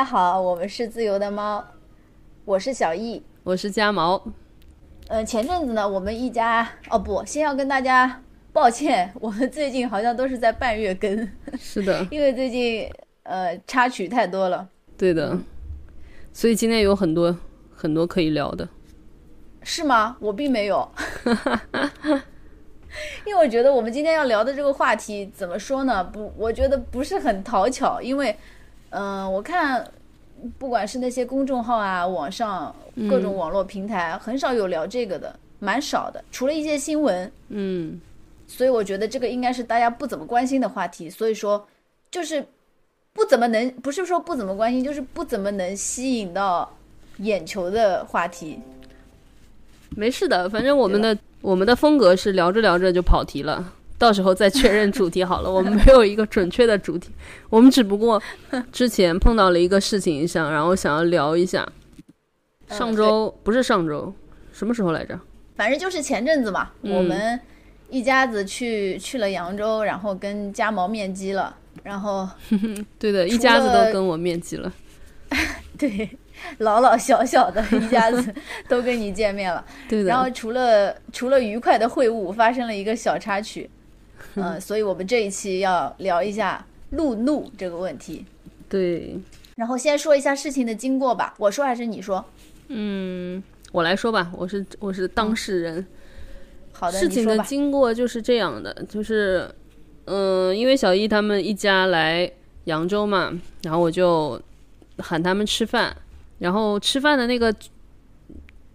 家好，我们是自由的猫，我是小易，我是家毛。嗯，前阵子呢，我们一家哦不，先要跟大家抱歉，我们最近好像都是在半月更。是的，因为最近呃插曲太多了。对的，所以今天有很多很多可以聊的。是吗？我并没有。因为我觉得我们今天要聊的这个话题怎么说呢？不，我觉得不是很讨巧，因为。嗯，我看，不管是那些公众号啊，网上各种网络平台，很少有聊这个的，蛮少的，除了一些新闻。嗯，所以我觉得这个应该是大家不怎么关心的话题。所以说，就是不怎么能，不是说不怎么关心，就是不怎么能吸引到眼球的话题。没事的，反正我们的我们的风格是聊着聊着就跑题了。到时候再确认主题好了，我们没有一个准确的主题，我们只不过 之前碰到了一个事情想，然后想要聊一下。上周不是上周，什么时候来着？反正就是前阵子嘛，我们一家子去去了扬州，然后跟家毛面基了，然后 对的，一家子都跟我面基了。对，老老小小的一家子都跟你见面了。对的。然后除了除了愉快的会晤，发生了一个小插曲。嗯，所以我们这一期要聊一下路怒这个问题。对，然后先说一下事情的经过吧。我说还是你说？嗯，我来说吧。我是我是当事人。好的，事情的经过就是这样的，就是嗯，因为小易他们一家来扬州嘛，然后我就喊他们吃饭，然后吃饭的那个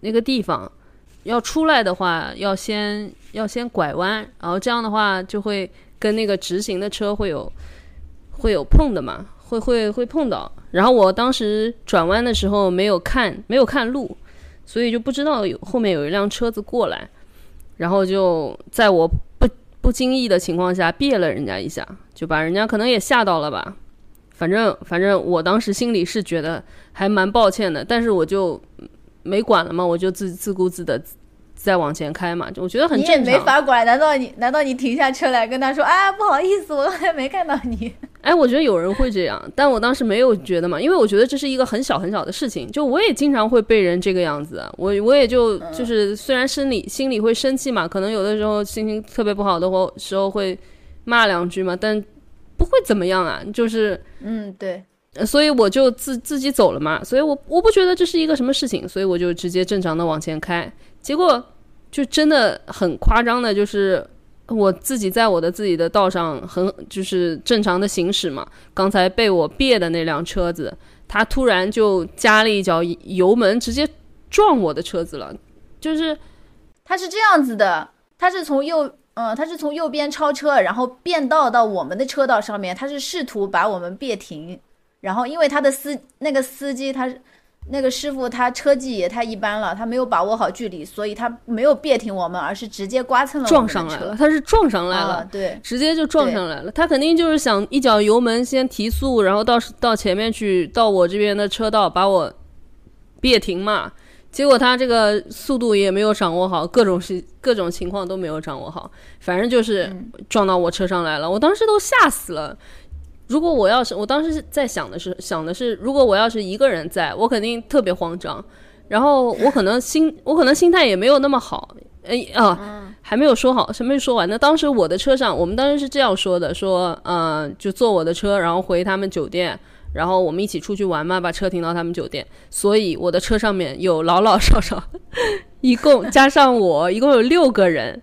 那个地方。要出来的话，要先要先拐弯，然后这样的话就会跟那个直行的车会有会有碰的嘛，会会会碰到。然后我当时转弯的时候没有看没有看路，所以就不知道有后面有一辆车子过来，然后就在我不不经意的情况下别了人家一下，就把人家可能也吓到了吧。反正反正我当时心里是觉得还蛮抱歉的，但是我就。没管了嘛，我就自自顾自的再往前开嘛，就我觉得很正常。你也没法管，难道你难道你停下车来跟他说，啊，不好意思，我刚才没看到你。哎，我觉得有人会这样，但我当时没有觉得嘛，因为我觉得这是一个很小很小的事情。就我也经常会被人这个样子，我我也就就是虽然生理心里会生气嘛，可能有的时候心情特别不好的时候会骂两句嘛，但不会怎么样啊，就是嗯，对。所以我就自自己走了嘛，所以我我不觉得这是一个什么事情，所以我就直接正常的往前开，结果就真的很夸张的，就是我自己在我的自己的道上很就是正常的行驶嘛，刚才被我别的那辆车子，他突然就加了一脚油门，直接撞我的车子了，就是他是这样子的，他是从右嗯他是从右边超车，然后变道到我们的车道上面，他是试图把我们别停。然后，因为他的司那个司机，他那个师傅，他车技也太一般了，他没有把握好距离，所以他没有别停我们，而是直接刮蹭了撞上来了。他是撞上来了，对，直接就撞上来了。他肯定就是想一脚油门先提速，然后到到前面去，到我这边的车道把我别停嘛。结果他这个速度也没有掌握好，各种是各种情况都没有掌握好，反正就是撞到我车上来了。我当时都吓死了。如果我要是，我当时是在想的是，想的是，如果我要是一个人在，我肯定特别慌张，然后我可能心，我可能心态也没有那么好，哎啊，还没有说好，还没说完呢。当时我的车上，我们当时是这样说的，说，嗯，就坐我的车，然后回他们酒店，然后我们一起出去玩嘛，把车停到他们酒店。所以我的车上面有老老少少，一共加上我，一共有六个人。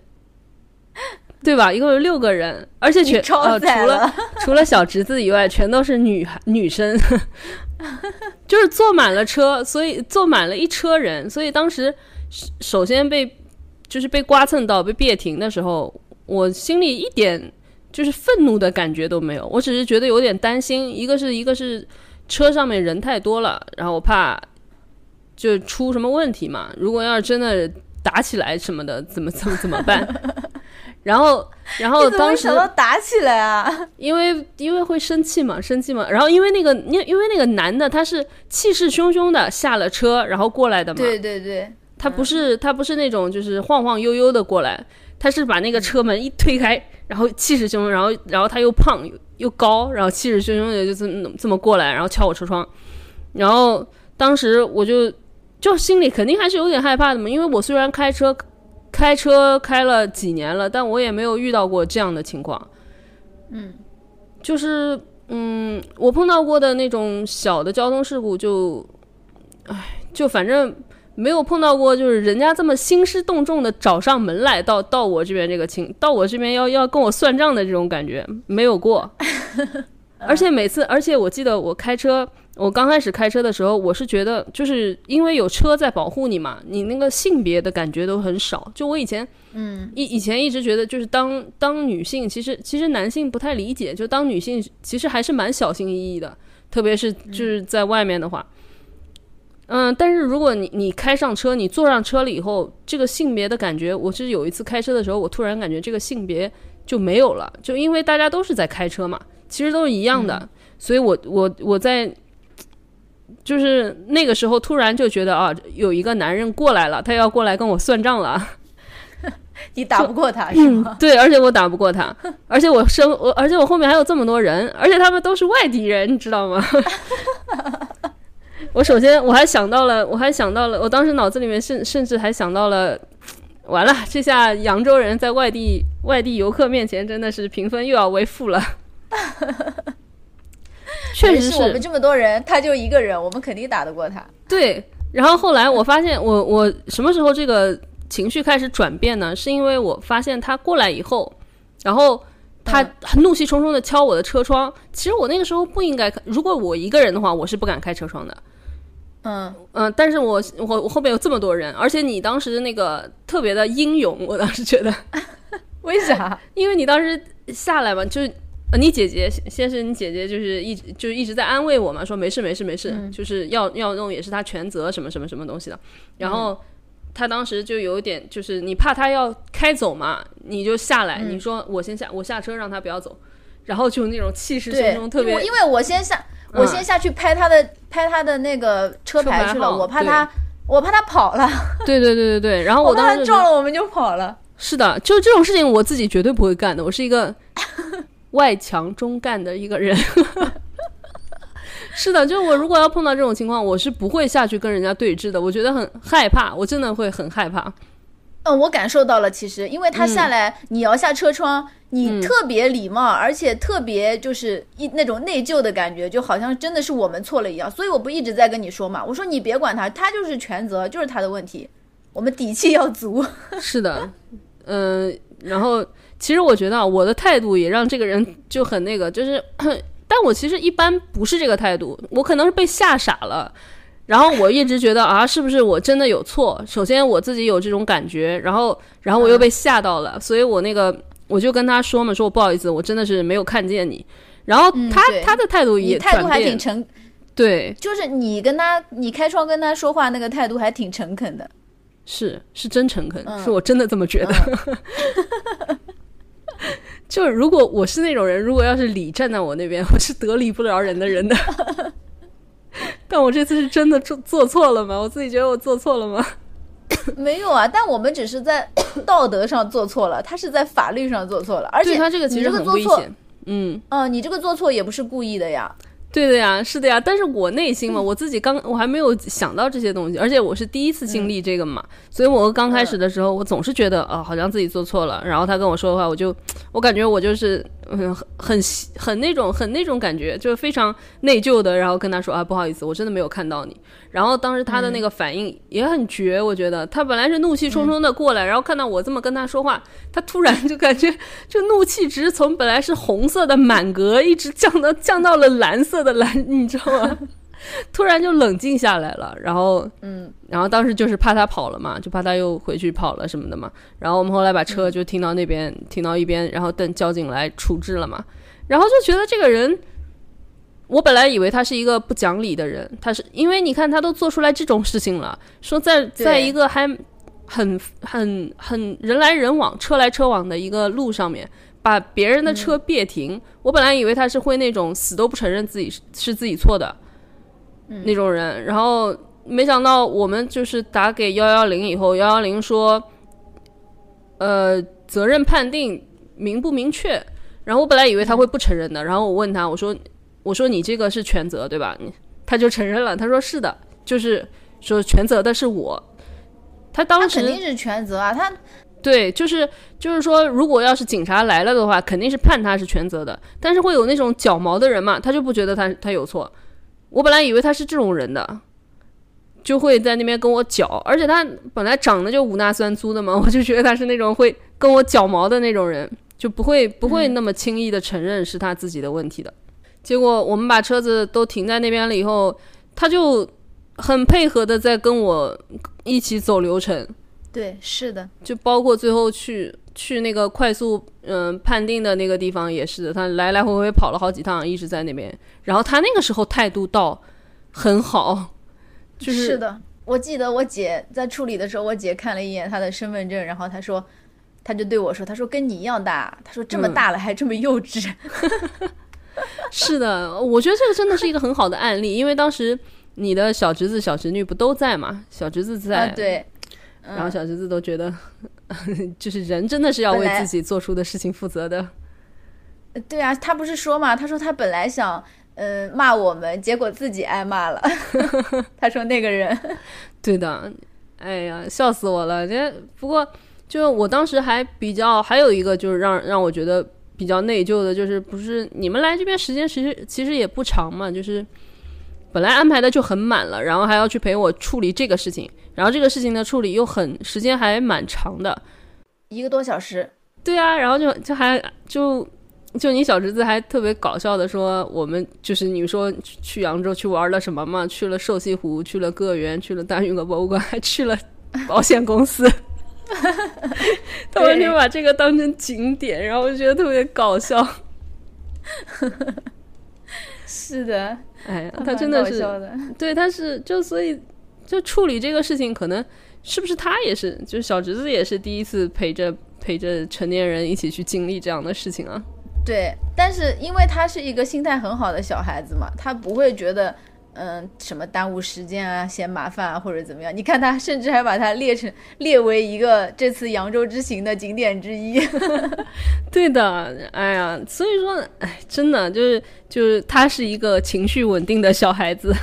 对吧？一共有六个人，而且全呃除了除了小侄子以外，全都是女女生，就是坐满了车，所以坐满了一车人。所以当时首先被就是被刮蹭到被别停的时候，我心里一点就是愤怒的感觉都没有，我只是觉得有点担心。一个是一个是车上面人太多了，然后我怕就出什么问题嘛。如果要是真的打起来什么的，怎么怎么怎么办？然后，然后当时打起来啊，因为因为会生气嘛，生气嘛。然后因为那个，因因为那个男的他是气势汹汹的下了车，然后过来的嘛。对对对，他不是他不是那种就是晃晃悠悠的过来，他是把那个车门一推开，然后气势汹汹，然后然后他又胖又又高，然后气势汹汹的就这么这么过来，然后敲我车窗。然后当时我就就心里肯定还是有点害怕的嘛，因为我虽然开车开车开了几年了，但我也没有遇到过这样的情况。嗯，就是嗯，我碰到过的那种小的交通事故就，唉，就反正没有碰到过，就是人家这么兴师动众的找上门来到到我这边这个情，到我这边要要跟我算账的这种感觉没有过。而且每次，而且我记得我开车，我刚开始开车的时候，我是觉得就是因为有车在保护你嘛，你那个性别的感觉都很少。就我以前，嗯，以以前一直觉得，就是当当女性，其实其实男性不太理解，就当女性其实还是蛮小心翼翼的，特别是就是在外面的话。嗯，但是如果你你开上车，你坐上车了以后，这个性别的感觉，我是有一次开车的时候，我突然感觉这个性别就没有了，就因为大家都是在开车嘛，其实都是一样的，所以我我我在就是那个时候突然就觉得啊，有一个男人过来了，他要过来跟我算账了。你打不过他是吗？对，而且我打不过他，而且我生我，而且我后面还有这么多人，而且他们都是外地人，你知道吗？我首先我还想到了，我还想到了，我当时脑子里面甚甚至还想到了，完了，这下扬州人在外地外地游客面前真的是评分又要为负了。确实是我们这么多人，他就一个人，我们肯定打得过他。对，然后后来我发现，我我什么时候这个情绪开始转变呢？是因为我发现他过来以后，然后他很怒气冲冲的敲我的车窗。其实我那个时候不应该，如果我一个人的话，我是不敢开车窗的。嗯嗯，但是我我我后面有这么多人，而且你当时那个特别的英勇，我当时觉得，为啥？因为你当时下来嘛，就是呃你姐姐先是你姐姐就是一直就是一直在安慰我嘛，说没事没事没事，就是要要弄也是他全责什么什么什么东西的，然后他当时就有点就是你怕他要开走嘛，你就下来，你说我先下我下车让他不要走，然后就那种气势汹汹，特别因为我先下。我先下去拍他的拍他的那个车牌去了，我怕他我怕他跑了。对对对对对，然后我当时撞了我们就跑了。是的，就这种事情我自己绝对不会干的，我是一个外强中干的一个人。是的，就是我如果要碰到这种情况，我是不会下去跟人家对峙的，我觉得很害怕，我真的会很害怕。嗯，我感受到了，其实因为他下来，你摇下车窗，你特别礼貌，而且特别就是一那种内疚的感觉，就好像真的是我们错了一样。所以我不一直在跟你说嘛，我说你别管他，他就是全责，就是他的问题，我们底气要足。是的，嗯，然后其实我觉得我的态度也让这个人就很那个，就是，但我其实一般不是这个态度，我可能是被吓傻了。然后我一直觉得啊，是不是我真的有错？首先我自己有这种感觉，然后，然后我又被吓到了，所以我那个我就跟他说嘛，说我不好意思，我真的是没有看见你。然后他他的态度也态度还挺诚，对，就是你跟他你开窗跟他说话那个态度还挺诚恳的，是是真诚恳，是我真的这么觉得。就是如果我是那种人，如果要是理站在我那边，我是得理不饶人的人的。但我这次是真的做做错了吗？我自己觉得我做错了吗？没有啊，但我们只是在 道德上做错了，他是在法律上做错了，而且他这个其实很危险。嗯嗯，你这个做错也不是故意的呀。对的呀，是的呀，但是我内心嘛，我自己刚我还没有想到这些东西，而且我是第一次经历这个嘛，所以我刚开始的时候，我总是觉得啊，好像自己做错了。然后他跟我说的话，我就 我感觉我就是很很很那种很那种感觉，就是非常内疚的。然后跟他说啊，不好意思，我真的没有看到你。然后当时他的那个反应也很绝，我觉得他本来是怒气冲冲的过来，然后看到我这么跟他说话，他突然就感觉就怒气值从本来是红色的满格，一直降到降到了蓝色的蓝，你知道吗？突然就冷静下来了。然后嗯，然后当时就是怕他跑了嘛，就怕他又回去跑了什么的嘛。然后我们后来把车就停到那边，停到一边，然后等交警来处置了嘛。然后就觉得这个人。我本来以为他是一个不讲理的人，他是因为你看他都做出来这种事情了，说在在一个还很很很人来人往、车来车往的一个路上面，把别人的车别停。我本来以为他是会那种死都不承认自己是自己错的那种人，然后没想到我们就是打给幺幺零以后，幺幺零说，呃，责任判定明不明确？然后我本来以为他会不承认的，然后我问他，我说。我说你这个是全责对吧？你他就承认了，他说是的，就是说全责的是我。他当时肯定是全责啊，他对，就是就是说，如果要是警察来了的话，肯定是判他是全责的。但是会有那种脚毛的人嘛，他就不觉得他他有错。我本来以为他是这种人的，就会在那边跟我搅，而且他本来长得就五大三粗的嘛，我就觉得他是那种会跟我搅毛的那种人，就不会不会那么轻易的承认是他自己的问题的。结果我们把车子都停在那边了以后，他就很配合的在跟我一起走流程。对，是的，就包括最后去去那个快速嗯判定的那个地方也是的，他来来回回跑了好几趟，一直在那边。然后他那个时候态度倒很好，就是是的。我记得我姐在处理的时候，我姐看了一眼他的身份证，然后她说，她就对我说，她说跟你一样大，她说这么大了还这么幼稚。是的，我觉得这个真的是一个很好的案例，因为当时你的小侄子、小侄女不都在嘛？小侄子在，啊、对。然后小侄子都觉得，就是人真的是要为自己做出的事情负责的。对啊，他不是说嘛？他说他本来想嗯骂我们，结果自己挨骂了。他说那个人，对的，哎呀，笑死我了！这不过就我当时还比较还有一个就是让让我觉得比较内疚的，就是不是你们来这边时间其实其实也不长嘛，就是本来安排的就很满了，然后还要去陪我处理这个事情。然后这个事情的处理又很时间还蛮长的，一个多小时。对啊，然后就就还就就你小侄子还特别搞笑的说，我们就是你说去扬州去玩了什么嘛？去了瘦西湖，去了个园，去了大运河博物馆，还去了保险公司。他完全把这个当成景点，然后我觉得特别搞笑。是的，哎呀，他真的是，对，他是就所以。就处理这个事情，可能是不是他也是，就是小侄子也是第一次陪着陪着成年人一起去经历这样的事情啊。对，但是因为他是一个心态很好的小孩子嘛，他不会觉得嗯什么耽误时间啊、嫌麻烦啊或者怎么样。你看他甚至还把它列成列为一个这次扬州之行的景点之一。对的，哎呀，所以说，哎，真的就是就是他是一个情绪稳定的小孩子。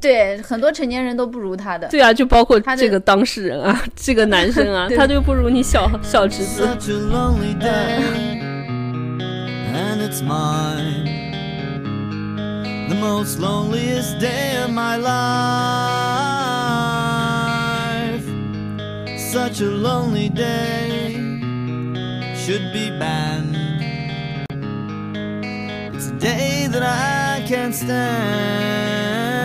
对，很多成年人都不如他的。对啊，就包括这个当事人啊，这个男生啊，他就不如你小小侄子。the most loneliest day of my life. Such a lonely day should be banned. It's a day that I can't stand.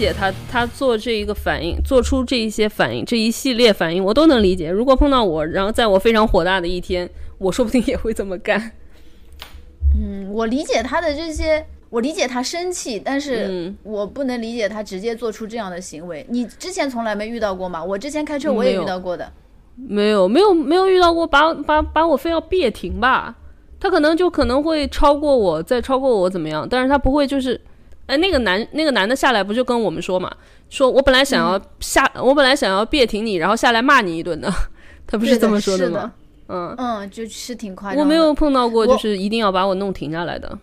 解他，他做这一个反应，做出这一些反应，这一系列反应，我都能理解。如果碰到我，然后在我非常火大的一天，我说不定也会这么干。嗯，我理解他的这些，我理解他生气，但是我不能理解他直接做出这样的行为。你之前从来没遇到过吗？我之前开车我也遇到过的，没有，没有，没有遇到过，把把把我非要别停吧？他可能就可能会超过我，再超过我怎么样？但是他不会就是。哎，那个男那个男的下来不就跟我们说嘛？说我本来想要下，我本来想要别停你，然后下来骂你一顿的。他不是这么说的吗？嗯嗯，就是挺夸张。我没有碰到过，就是一定要把我弄停下来的。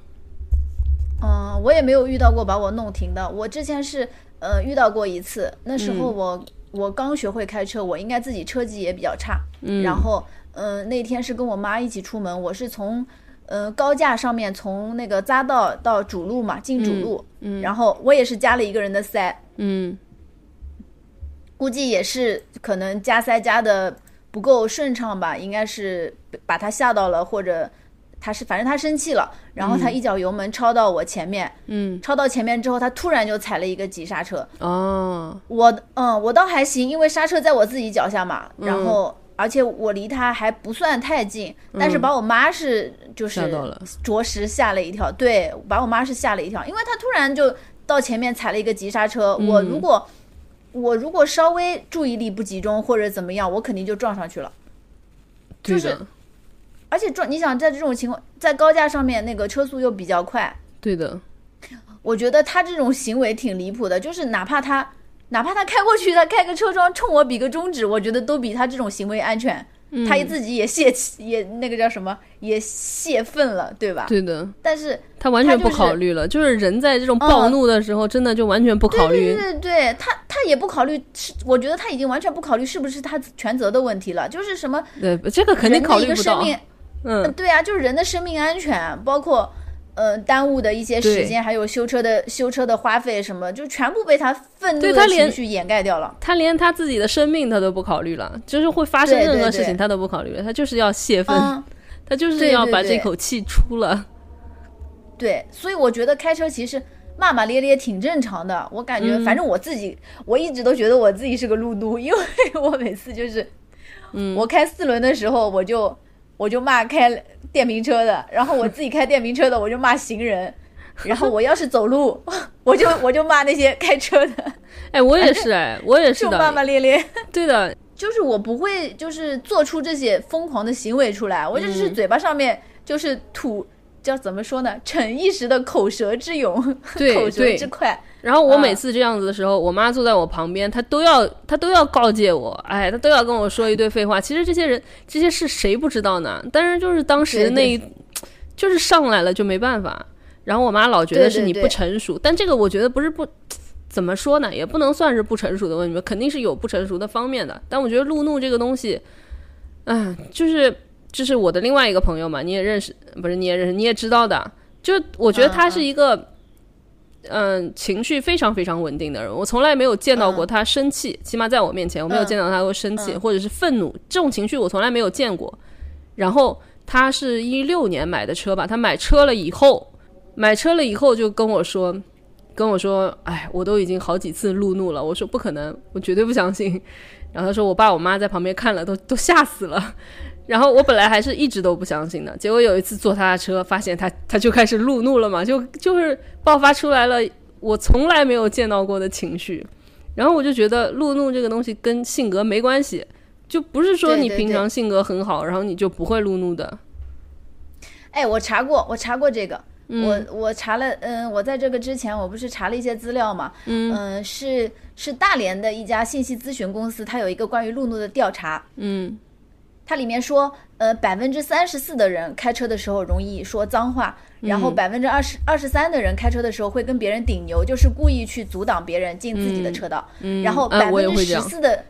嗯，我也没有遇到过把我弄停的。我之前是呃遇到过一次，那时候我我刚学会开车，我应该自己车技也比较差。嗯。然后嗯，那天是跟我妈一起出门，我是从。嗯，高架上面从那个匝道到主路嘛，进主路，嗯，然后我也是加了一个人的塞，嗯，估计也是可能加塞加的不够顺畅吧，应该是把他吓到了，或者他是反正他生气了，然后他一脚油门超到我前面，嗯，超到前面之后，他突然就踩了一个急刹车。哦，我嗯，我倒还行，因为刹车在我自己脚下嘛，嗯然后而且我离他还不算太近，但是把我妈是就是着实吓了一跳，对，把我妈是吓了一跳，因为他突然就到前面踩了一个急刹车，我如果我如果稍微注意力不集中或者怎么样，我肯定就撞上去了。就是，而且撞，你想在这种情况，在高架上面那个车速又比较快，对的，我觉得他这种行为挺离谱的，就是哪怕他哪怕他开过去，他开个车窗冲我比个中指，我觉得都比他这种行为安全。他自己也泄气，也那个叫什么，也泄愤了，对吧？对的，但是他完全不考虑了，就是人在这种暴嗯怒的时候，真的就完全不考对虑。对对对，他他也不考虑，是我觉得他已经完全不考虑是不是他全责的问题了，就是什么对，这个肯定考虑不到。一个生命，嗯，对啊，就是人的生命安全，包括呃耽误的一些时间，还有修车的修车的花费什么，就全部被他愤怒的情绪掩盖掉了。他连他自己的生命他都不考虑了，就是会发生任何事情他都不考虑了，他就是要泄愤，嗯，他就是要把这口气出了。对，所以我觉得开车其实骂骂咧咧挺正常的。我感觉，反正我自己，我一直都觉得我自己是个路怒，因为 我每次就是，嗯我开四轮的时候，我就我就骂开电瓶车的，然后我自己开电瓶车的，我就骂行人。然后我要是走路，我就我就骂那些开车的，哎，我也是，哎，我也是就骂，骂咧咧。对的，就是我不会就是做出这些疯狂的行为出来，我只是嗯嘴巴上面就是吐，叫怎么说呢？逞一时的口舌之勇，口舌之快。然后我嗯每次这样子的时候，我妈坐在我旁边，她都要她都要告诫我，哎，她都要跟我说一堆废话。其实这些人这些事谁不知道呢？但是就是当时对那一就是上来了就没办法。然后我妈老觉得是你不成熟，但这个我觉得不是不怎么说呢，也不能算是不成熟的问题吧，肯定是有不成熟的方面的。但我觉得路怒这个东西，嗯，就是就是我的另外一个朋友嘛，你也认识，不是你也认识，你也知道的。就我觉得他是一个。嗯，情绪非常非常稳定的人，我从来没有见到过他生气，起码在我面前，我没有嗯见到他过生气、嗯或者是愤怒这种情绪，我从来没有见过。然后他是一六年买的车吧，他买车了以后，买车了以后就跟我说，跟我说，哎，我都已经好几次路怒了，我说不可能，我绝对不相信。然后他说我爸我妈在旁边看了都都吓死了。然后我本来还是一直都不相信的，结果有一次坐他的车，发现他他就开始路怒了嘛，就就是爆发出来了我从来没有见到过的情绪。然后我就觉得路怒这个东西跟性格没关系，就不是说你平常性格很好，然后你就不会路怒的。哎，我查过，我查过这个，我我查了，嗯，我在这个之前，我不是查了一些资料嘛，嗯，是是大连的一家信息咨询公司，它有一个关于路怒的调查，嗯。它里面说，呃，百分之三十四的人开车的时候容易说脏话，然后百分之二十二十三的人开车的时候会跟别人顶牛，就是故意去阻挡别人进自己的车道，嗯，然后啊百分之。十四的，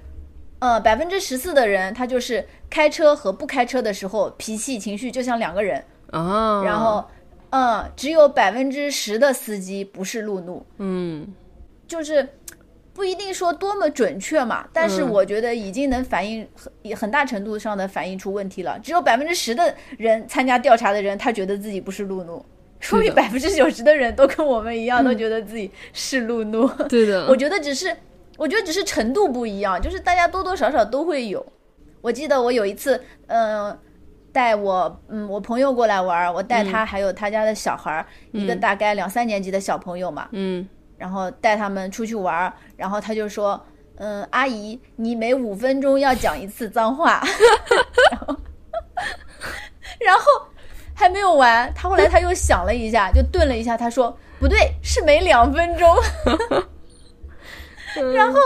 呃，百分之十四的人他就是开车和不开车的时候脾气情绪就像两个人，啊，然后，嗯，只有百分之十的司机不是路怒，嗯就是不一定说多么准确嘛，但是嗯我觉得已经能反映很也很大程度上的反映出问题了。只有百分之十的人参加调查的人，他觉得自己不是路怒，说明百分之九十的人都跟我们一样，都觉得自己是路怒。对的，我觉得只是，我觉得只是程度不一样，就是大家多多少少都会有。我记得我有一次，嗯、带我，嗯，我朋友过来玩，我带他还有他家的小孩儿，一个大概两三年级的小朋友嘛，嗯然后带他们出去玩，然后他就说，嗯，阿姨，你每五分钟要讲一次脏话，然后，然后还没有完，他后来他又想了一下，就顿了一下，他说不对，是每两分钟。然后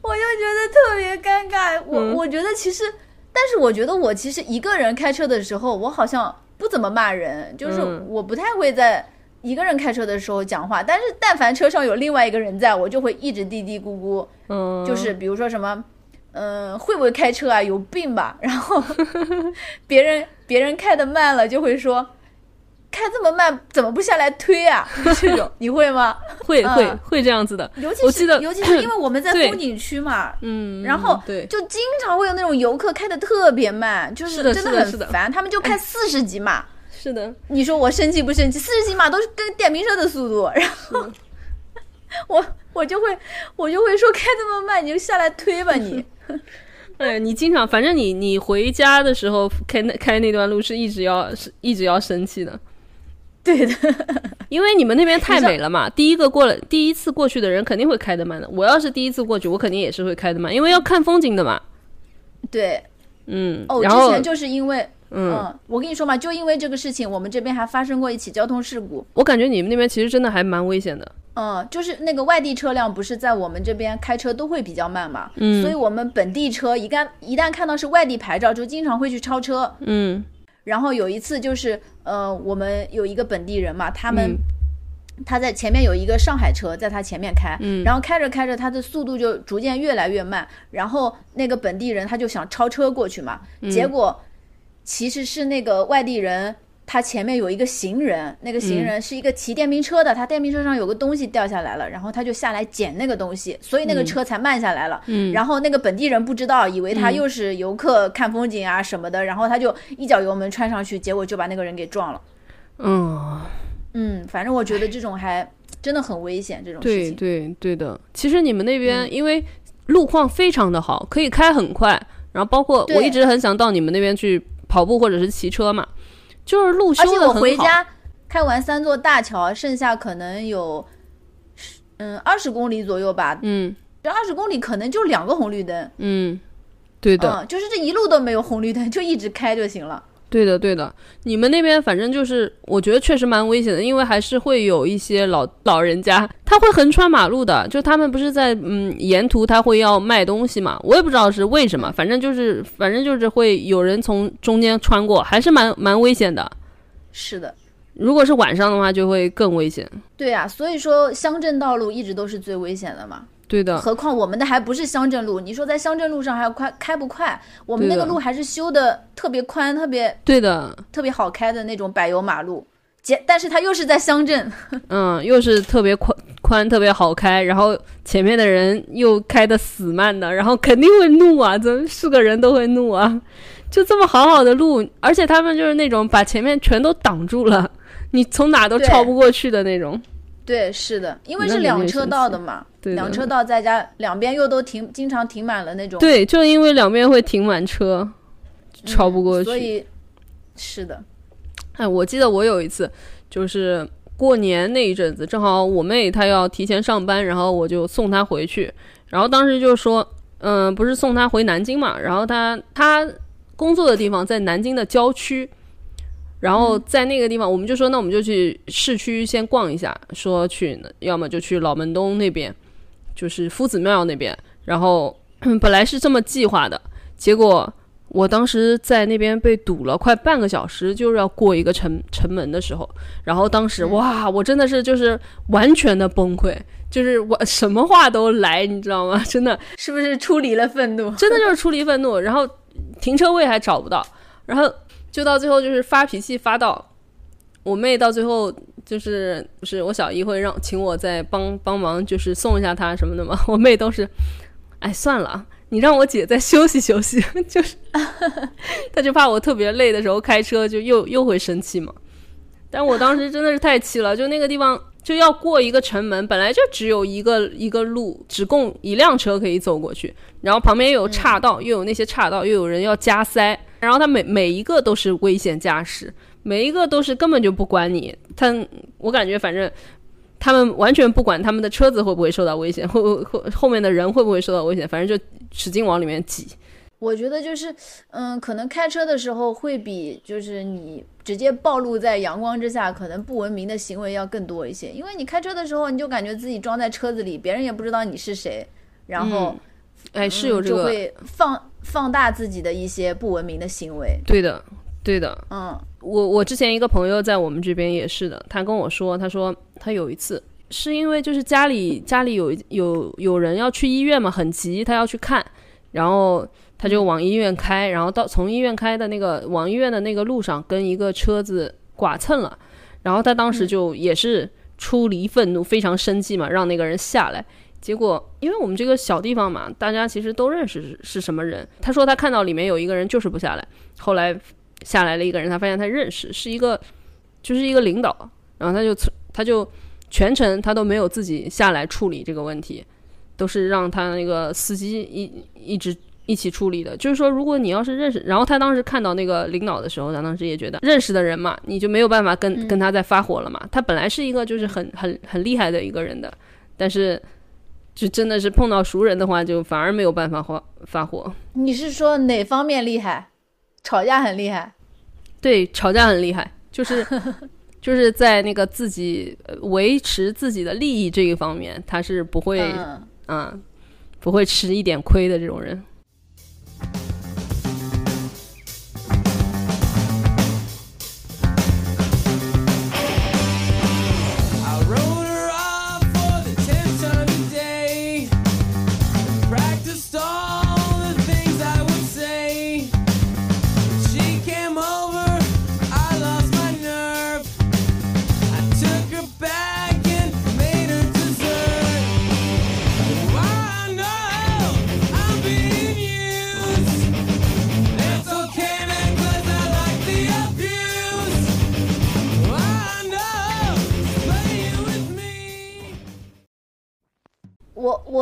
我就觉得特别尴尬。我、嗯我觉得其实，但是我觉得我其实一个人开车的时候，我好像不怎么骂人，就是嗯我不太会在一个人开车的时候讲话。但是但凡车上有另外一个人在，我就会一直嘀嘀咕咕，嗯，就是比如说什么。嗯，会不会开车啊？有病吧？然后 别人别人开的慢了，就会说开这么慢，怎么不下来推啊？这种你会吗？会会嗯会这样子的。尤其是尤其是因为我们在风景区嘛，嗯，然后对，就经常会有那种游客开的特别慢，就是真的很烦，他们就开四十几码，是的，你说我生气不生气？四十几码都是跟电瓶车的速度，然后 我我就会我就会说开这么慢，你就下来推吧你。哎，你经常，反正你你回家的时候开那开那段路是一直要是一直要生气的，对的，因为你们那边太美了嘛。第一个过了第一次过去的人肯定会开得慢的。我要是第一次过去，我肯定也是会开得慢，因为要看风景的嘛。对，嗯，哦，之前就是因为。嗯，嗯，我跟你说嘛，就因为这个事情，我们这边还发生过一起交通事故。我感觉你们那边其实真的还蛮危险的。嗯，就是那个外地车辆不是在我们这边开车都会比较慢嘛，嗯所以我们本地车一旦一旦看到是外地牌照，就经常会去超车。嗯然后有一次就是，呃，我们有一个本地人嘛，他们、嗯他在前面有一个上海车在他前面开，嗯然后开着开着，他的速度就逐渐越来越慢，然后那个本地人他就想超车过去嘛，嗯结果其实是那个外地人。他前面有一个行人，那个行人是一个骑电瓶车的，他电瓶车上有个东西掉下来了，然后他就下来捡那个东西，所以那个车才慢下来了。嗯然后那个本地人不知道，以为他又是游客看风景啊什么的，然后他就一脚油门穿上去，结果就把那个人给撞了。嗯，嗯，反正我觉得这种还真的很危险，这种事对情。对对的。其实你们那边因为路况非常的好，可以开很快，然后包括我一直很想到你们那边去跑步或者是骑车嘛，就是路修的而且我。回家开完三座大桥，剩下可能有十嗯二十公里左右吧。嗯这二十公里可能就两个红绿灯，嗯，对的。嗯，就是这一路都没有红绿灯，就一直开就行了。对的，对的，你们那边反正就是，我觉得确实蛮危险的，因为还是会有一些老老人家，他会横穿马路的，就他们不是在嗯沿途他会要卖东西嘛，我也不知道是为什么，反正就是反正就是会有人从中间穿过，还是蛮蛮危险的。是的，如果是晚上的话，就会更危险。对呀、所以说乡镇道路一直都是最危险的嘛。对的，何况我们的还不是乡镇路，你说在乡镇路上还要快开不快？我们那个路还是修的特别宽、特别对的，特别好开的那种柏油马路，结但是它又是在乡镇，嗯，又是特别宽宽，特别好开，然后前面的人又开的死慢的，然后肯定会怒啊，怎么是个人都会怒啊？就这么好好的路，而且他们就是那种把前面全都挡住了，你从哪都超不过去的那种。对，是的，因为是两车道的嘛，对的两车道再加两边又都停，经常停满了那种，对，就因为两边会停满车，超不过去。嗯所以是的，哎，我记得我有一次就是过年那一阵子，正好我妹她要提前上班，然后我就送她回去。然后当时就说，嗯、不是送她回南京嘛，然后她她工作的地方在南京的郊区，然后在那个地方，我们就说那我们就去市区先逛一下，说去要么就去老门东那边，就是夫子庙那边。然后 本来是这么计划的，结果我当时在那边被堵了快半个小时，就是要过一个城城门的时候，然后当时哇，我真的是就是完全的崩溃，就是我什么话都来，你知道吗？真的是不是出离了愤怒？真的就是出离愤怒，然后停车位还找不到，然后就到最后就是发脾气发到我妹，到最后就是不是我小姨会让请我再帮帮忙，就是送一下她什么的嘛，我妹都是，哎算了。你让我姐再休息休息，就是，她就怕我特别累的时候开车就又又会生气嘛。但我当时真的是太气了，就那个地方就要过一个城门，本来就只有一个一个路，只供一辆车可以走过去，然后旁边又有岔道，又有那些岔道，又有人要加塞，然后他每每一个都是危险驾驶，每一个都是根本就不管你，他我感觉反正他们完全不管他们的车子会不会受到危险，会不会后面的人会不会受到危险，反正就使劲往里面挤。我觉得就是，嗯，可能开车的时候会比就是你直接暴露在阳光之下，可能不文明的行为要更多一些。因为你开车的时候，你就感觉自己装在车子里，别人也不知道你是谁，然后、哎，是有嗯这个，就会放放大自己的一些不文明的行为。对的，对的。嗯我我之前一个朋友在我们这边也是的，他跟我说，他说他有一次是因为就是家里家里有有有人要去医院嘛，很急，他要去看，然后他就往医院开，然后到从医院开的那个往医院的那个路上跟一个车子剐蹭了，然后他当时就也是出离愤怒，非常生气嘛，让那个人下来。结果，因为我们这个小地方嘛，大家其实都认识是是什么人。他说他看到里面有一个人就是不下来，后来下来了一个人，他发现他认识是一个就是一个领导，然后他就他就全程他都没有自己下来处理这个问题，都是让他那个司机一一直。一起处理的，就是说，如果你要是认识，然后他当时看到那个领导的时候，他当时也觉得认识的人嘛，你就没有办法跟跟他再发火了嘛。他本来是一个就是很很很厉害的一个人的，但是就真的是碰到熟人的话，就反而没有办法发发火。你是说哪方面厉害？吵架很厉害？对，吵架很厉害，就是 就是在那个自己维持自己的利益这一方面，他是不会嗯不会吃一点亏的这种人。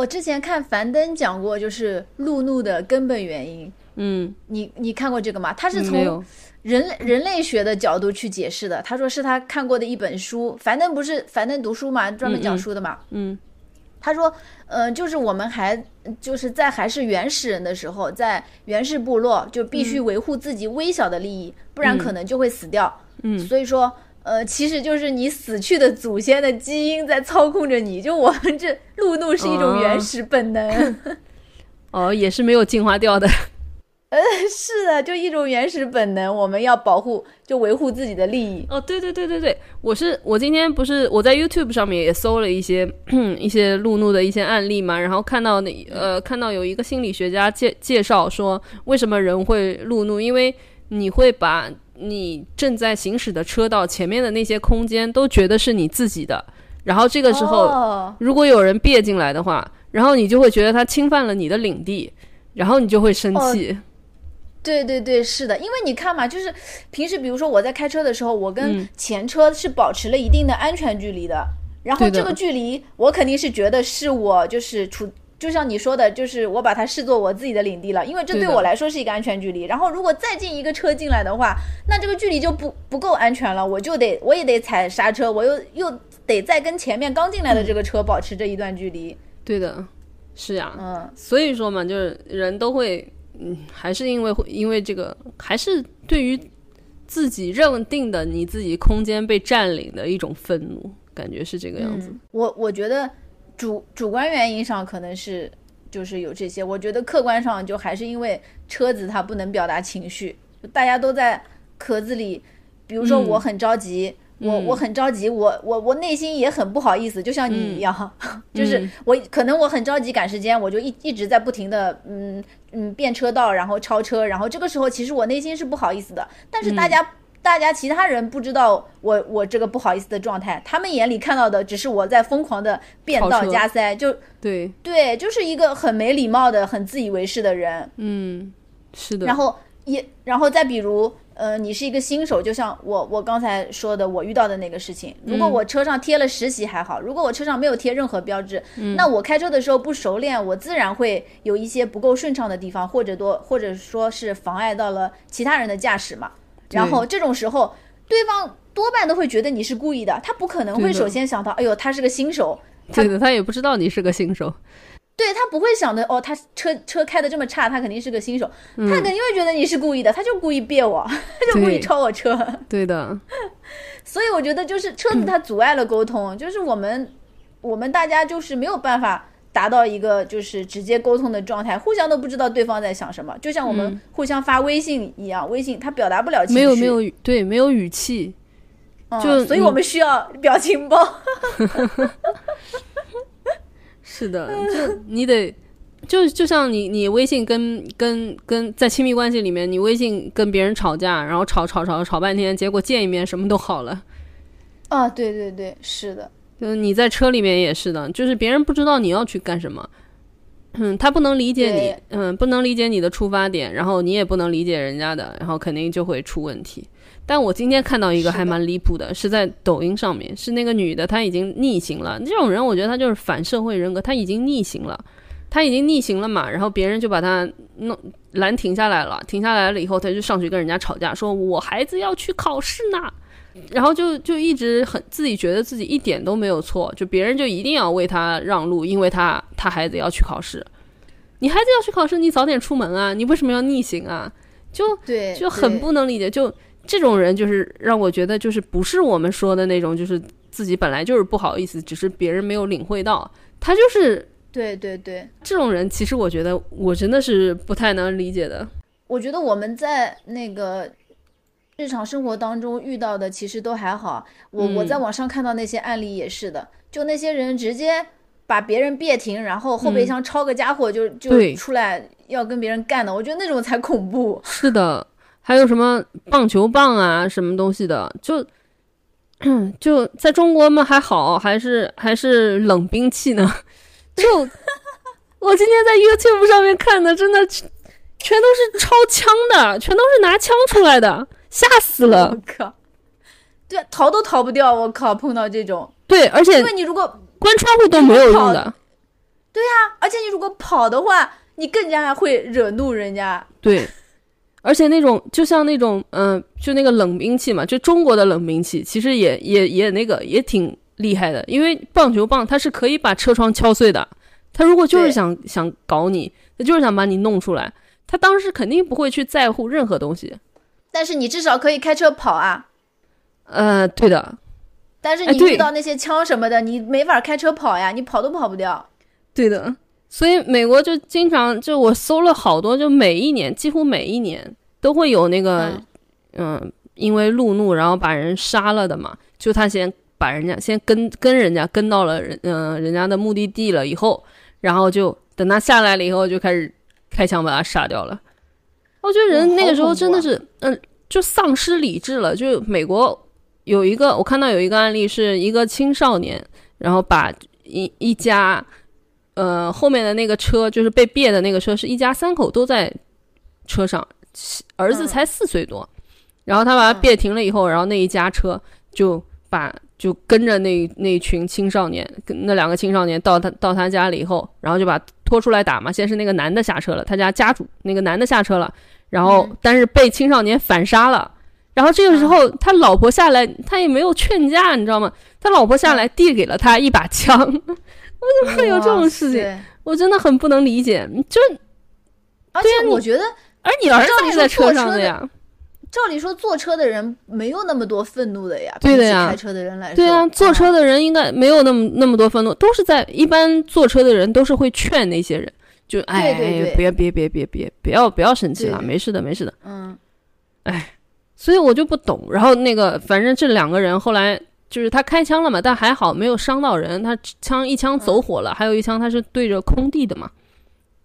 我我之前看樊登讲过，就是路怒的根本原因。嗯，你你看过这个吗？他是从人人类学的角度去解释的。他说是他看过的一本书。樊登不是樊登读书嘛，专门讲书的嘛。嗯，他说，呃，就是我们还就是在还是原始人的时候，在原始部落就必须维护自己微小的利益，不然可能就会死掉。嗯，所以说。呃，其实就是你死去的祖先的基因在操控着你，就我们这 路怒是一种原始本能，哦，也是没有进化掉的。呃，是的，就一种原始本能，我们要保护，就维护自己的利益。哦，对对对对对，我是我今天不是我在 YouTube 上面也搜了一些 一些路怒的一些案例嘛，然后看到那呃看到有一个心理学家介介绍说，为什么人会路怒，因为你会把。你正在行驶的车道前面的那些空间都觉得是你自己的，然后这个时候，如果有人别进来的话，然后你就会觉得他侵犯了你的领地，然后你就会生气。对对对，是的，因为你看嘛，就是平时比如说我在开车的时候，我跟前车是保持了一定的安全距离的，然后这个距离我肯定是觉得是我就是处。就像你说的，就是我把它视作我自己的领地了，因为这对我来说是一个安全距离。然后如果再进一个车进来的话，那这个距离就不不够安全了，我就得我也得踩刹车，我又又得再跟前面刚进来的这个车保持这一段距离。对的，是呀，嗯，所以说嘛，就是人都会，嗯，还是因为因为这个，还是对于自己认定的你自己空间被占领的一种愤怒，感觉是这个样子。我我觉得。主主观原因上可能是就是有这些，我觉得客观上就还是因为车子它不能表达情绪，大家都在壳子里。比如说我很着急，我我很着急，我我我内心也很不好意思，就像你一样，就是我可能我很着急赶时间，我就一一直在不停的嗯嗯变车道，然后超车，然后这个时候其实我内心是不好意思的，但是大家。大家其他人不知道我我这个不好意思的状态，他们眼里看到的只是我在疯狂的变道加塞，就对对，就是一个很没礼貌的、很自以为是的人。嗯，是的。然后也，然后再比如，呃，你是一个新手，就像我我刚才说的，我遇到的那个事情。如果我车上贴了实习还好，如果我车上没有贴任何标志，那我开车的时候不熟练，我自然会有一些不够顺畅的地方，或者多或者说是妨碍到了其他人的驾驶嘛。然后这种时候，对方多半都会觉得你是故意的，他不可能会首先想到，哎呦，他是个新手，对的，他也不知道你是个新手，对他不会想的，哦，他车车开的这么差，他肯定是个新手，他肯定会觉得你是故意的，他就故意别我，他就故意超我车，对的，所以我觉得就是车子它阻碍了沟通，就是我们我们大家就是没有办法。达到一个就是直接沟通的状态，互相都不知道对方在想什么，就像我们互相发微信一样，微信它表达不了情绪，没有没有对没有语气，就所以我们需要表情包。是的，就你得就就像你你微信跟跟跟在亲密关系里面，你微信跟别人吵架，然后吵吵吵吵半天，结果见一面什么都好了。啊，对对对，是的。嗯，你在车里面也是的，就是别人不知道你要去干什么，嗯，他不能理解你，嗯，不能理解你的出发点，然后你也不能理解人家的，然后肯定就会出问题。但我今天看到一个还蛮离谱的，是在抖音上面，是那个女的，她已经逆行了。这种人，我觉得她就是反社会人格，她已经逆行了，她已经逆行了嘛，然后别人就把她弄拦停下来了，停下来了以后，她就上去跟人家吵架，说我孩子要去考试呢。然后就就一直很自己觉得自己一点都没有错，就别人就一定要为他让路，因为他他孩子要去考试，你孩子要去考试，你早点出门啊，你为什么要逆行啊？就对，就很不能理解，就这种人就是让我觉得就是不是我们说的那种，就是自己本来就是不好意思，只是别人没有领会到，他就是对对对，这种人。其实我觉得我真的是不太能理解的。我觉得我们在那个日常生活当中遇到的其实都还好。我、我嗯在网上看到那些案例也是的，就那些人直接把别人别停，然后后备箱抄个家伙就、就出来要跟别人干的，我觉得那种才恐怖。是的，还有什么棒球棒啊，什么东西的，就就在中国嘛还好，还是还是冷兵器呢。就我今天在 YouTube 上面看的，真的全全都是抄枪的，全都是拿枪出来的，吓死了我。靠！对，逃都逃不掉。我靠，碰到这种，对，而且因为你如果关窗户都没有用的。对呀而且你如果跑的话，你更加会惹怒人家。对，而且那种就像那种嗯、就那个冷兵器嘛，就中国的冷兵器，其实也也也那个也挺厉害的，因为棒球棒它是可以把车窗敲碎的，他如果就是想想搞你，他就是想把你弄出来，他当时肯定不会去在乎任何东西。但是你至少可以开车跑啊。呃，对的，但是你遇到那些枪什么的，你没法开车跑呀，你跑都跑不掉。对的，所以美国就经常就我搜了好多，就每一年几乎每一年都会有那个嗯嗯、因为路怒然后把人杀了的嘛，就他先把人家先跟跟人家跟到了人嗯、人家的目的地了以后，然后就等他下来了以后就开始开枪把他杀掉了。我觉得人那个时候真的是嗯、就丧失理智了。就美国有一个我看到有一个案例是一个青少年，然后把一一家。呃，后面的那个车就是被别的那个车，是一家三口都在车上，儿子嗯才四岁多，然后他把他别停了以后，然后那一家车就把就跟着那那群青少年，跟那两个青少年到他到他家里以后，然后就把拖出来打嘛。先是那个男的下车了，他家家主那个男的下车了，然后嗯。但是被青少年反杀了。然后这个时候，他老婆下来，他也没有劝架，你知道吗？他老婆下来递给了他一把枪，怎么会有这种事情我真的很不能理解。就而且我觉得，而你儿子在车上的呀，照理说坐车的人没有那么多愤怒的呀，对的呀。开车的人来说，对啊，坐车的的人应该没有那么那么多愤怒，都是在一般坐车的人都是会劝那些人，就哎，对对别别别别别不要不要生气了，没事的没事的。嗯，哎所以我就不懂。然后那个反正这两个人后来就是他开枪了嘛，但还好没有伤到人，他枪一枪走火了，还有一枪他是对着空地的嘛，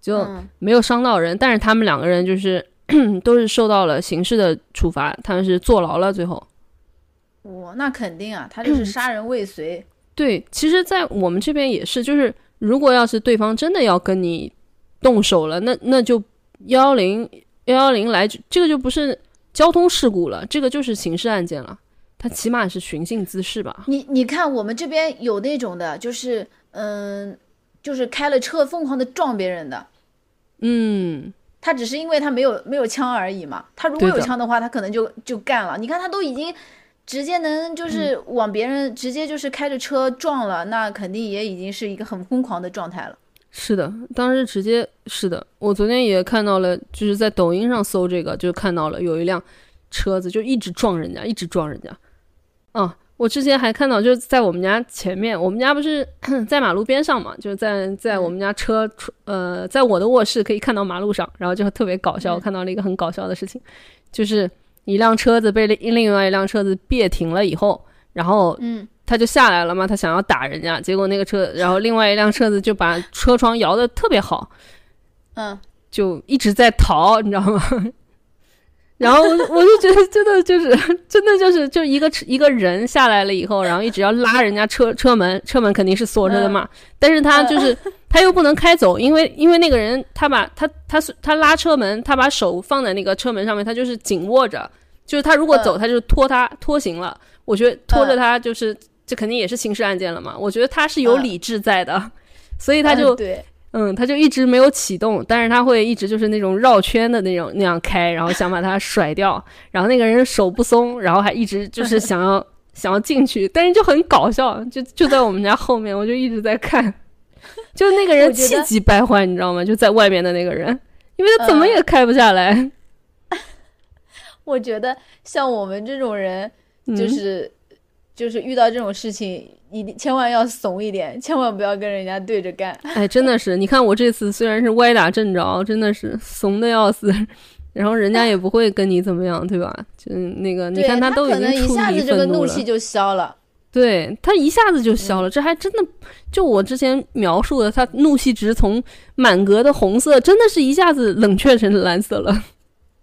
就嗯没有伤到人。但是他们两个人就是 都是受到了刑事的处罚，他们是坐牢了最后。哇，那肯定啊，他这是杀人未遂，对，其实，在我们这边也是，就是如果要是对方真的要跟你动手了，那那就幺幺零幺幺零来，这个就不是交通事故了，这个就是刑事案件了。他起码是寻衅滋事吧？你你看，我们这边有那种的，就是嗯，就是开了车疯狂的撞别人的，嗯，他只是因为他没有没有枪而已嘛。他如果有枪的话，他可能就就干了。你看他都已经直接能就是往别人、直接就是开着车撞了，那肯定也已经是一个很疯狂的状态了。是的，当时直接是的。我昨天也看到了，就是在抖音上搜这个，就看到了有一辆车子就一直撞人家，一直撞人家。啊，我之前还看到，就是在我们家前面，我们家不是 在马路边上嘛，就是在在我们家车出呃，在我的卧室可以看到马路上，然后就特别搞笑，我嗯看到了一个很搞笑的事情，就是一辆车子被另另外一辆车子别停了以后，然后嗯，他就下来了嘛，他想要打人家，结果那个车，然后另外一辆车子就把车窗摇的特别好，嗯，就一直在逃，你知道吗？然后我我就觉得真的就是 真的就是就一个一个人下来了以后，然后一直要拉人家车车门，车门肯定是锁着的嘛，但是他就是他又不能开走，因为因为那个人他把他他他拉车门，他把手放在那个车门上面，他就是紧握着，就是他如果走，嗯他就拖他拖行了。我觉得拖着他就是、这肯定也是刑事案件了嘛。我觉得他是有嗯理智在的，所以他就嗯对，嗯，他就一直没有启动，但是他会一直就是那种绕圈的那种那样开，然后想把它 甩掉，然后那个人手不松，然后还一直就是想要 想要进去，但是就很搞笑，就就在我们家后面，我就一直在看，就那个人气急败坏，你知道吗？就在外面的那个人，因为他怎么嗯也开不下来，我觉得像我们这种人，嗯就是、就是遇到这种事情，一定千万要怂一点，千万不要跟人家对着干。哎，真的是，你看我这次虽然是歪打正着，真的是怂的要死。然后人家也不会跟你怎么样，对吧？就那个，你看他都已可能经出离一下子这个愤怒气就消了。对他一下子就消嗯了，这还真的就我之前描述的，他怒气值从满格的红色，真的是一下子冷却成蓝色了。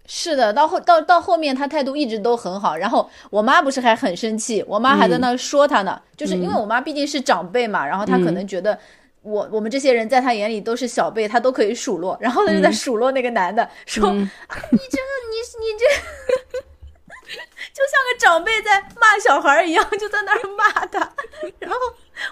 是的，到后到到后面他态度一直都很好，然后我妈不是还很生气，我妈还在那说他呢，就是因为我妈毕竟是长辈嘛，然后她可能觉得我我们这些人在她眼里都是小辈，她都可以数落，然后她就在数落那个男的，说、嗯啊你这个你你这 就像个长辈在骂小孩一样，就在那儿骂他，然后